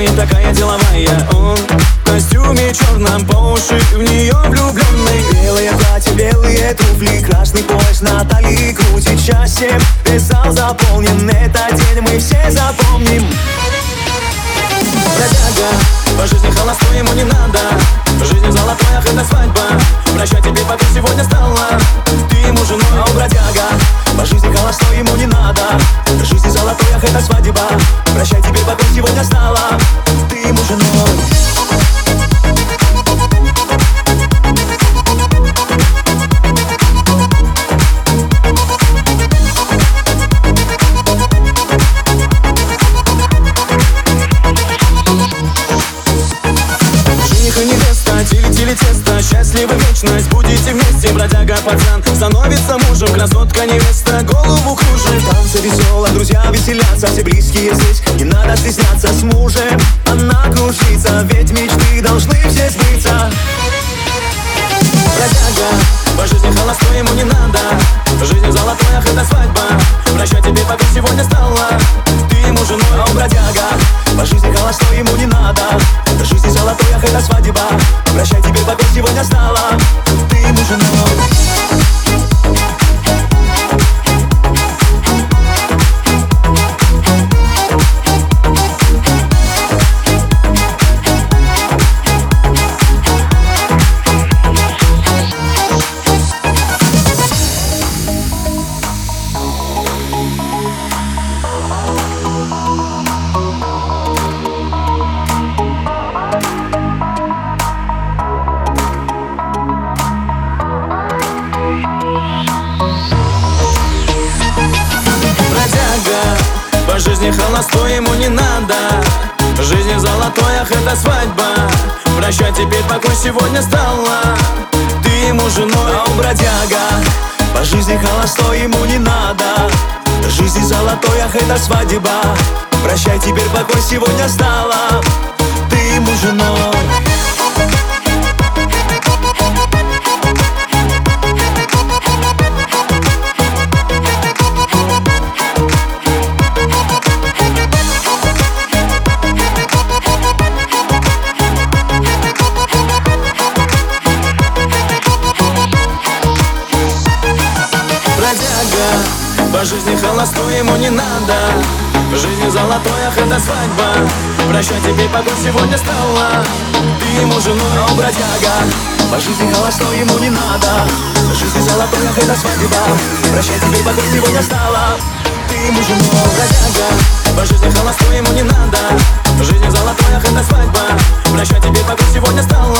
и такая деловая. Он в костюме черном по уши В нее влюбленный Белое платье, белые туфли Красный пояс на талии Крутит счастьем. Весь зал заполнен Этот день мы все запомним. Бродяга, по жизни холостой ему не надо. Жизнь золотой, ах, это свадьба. Прощай тебе, пока сегодня стала Ты ему женой, а он бродяга. По жизни холостой ему не надо. Жизнь золотой, ах, это свадьба вечность Будете вместе, бродяга пацан. Становится мужем, красотка невеста. Голову кружит Танцы весело, друзья веселятся Все близкие здесь, не надо стесняться С мужем. Она кружится Ведь мечты должны все сбыться Бродяга, по жизни холостой ему не надо. Жизнь золотой, ах, это свадьба. Прощай тебе, пока сегодня стала Ты ему женой, а он бродяга. По жизни холостой ему не надо. Жизнь золотой, ах, это свадьба холостой ему не надо. Жизни золотой, ах, это свадьба. Прощай теперь, покой сегодня стала Ты ему женой, а он бродяга. По жизни холостой ему не надо. Жизни золотой, ах, это свадьба. Прощай теперь, покой сегодня стала Жизни холостой ему не надо. В жизни золотой, ах, это свадьба. Прощай теперь, погодь сегодня стала Ты ему женой, а он бродяга. По жизни холостой ему не надо. В жизни золотой, ах, это свадьба. Прощай теперь, погодь сегодня стала Ты ему женой, бродяга. По жизни холостой ему не надо. В жизни золотой, ах, это свадьба. Прощай теперь, погодь сегодня стала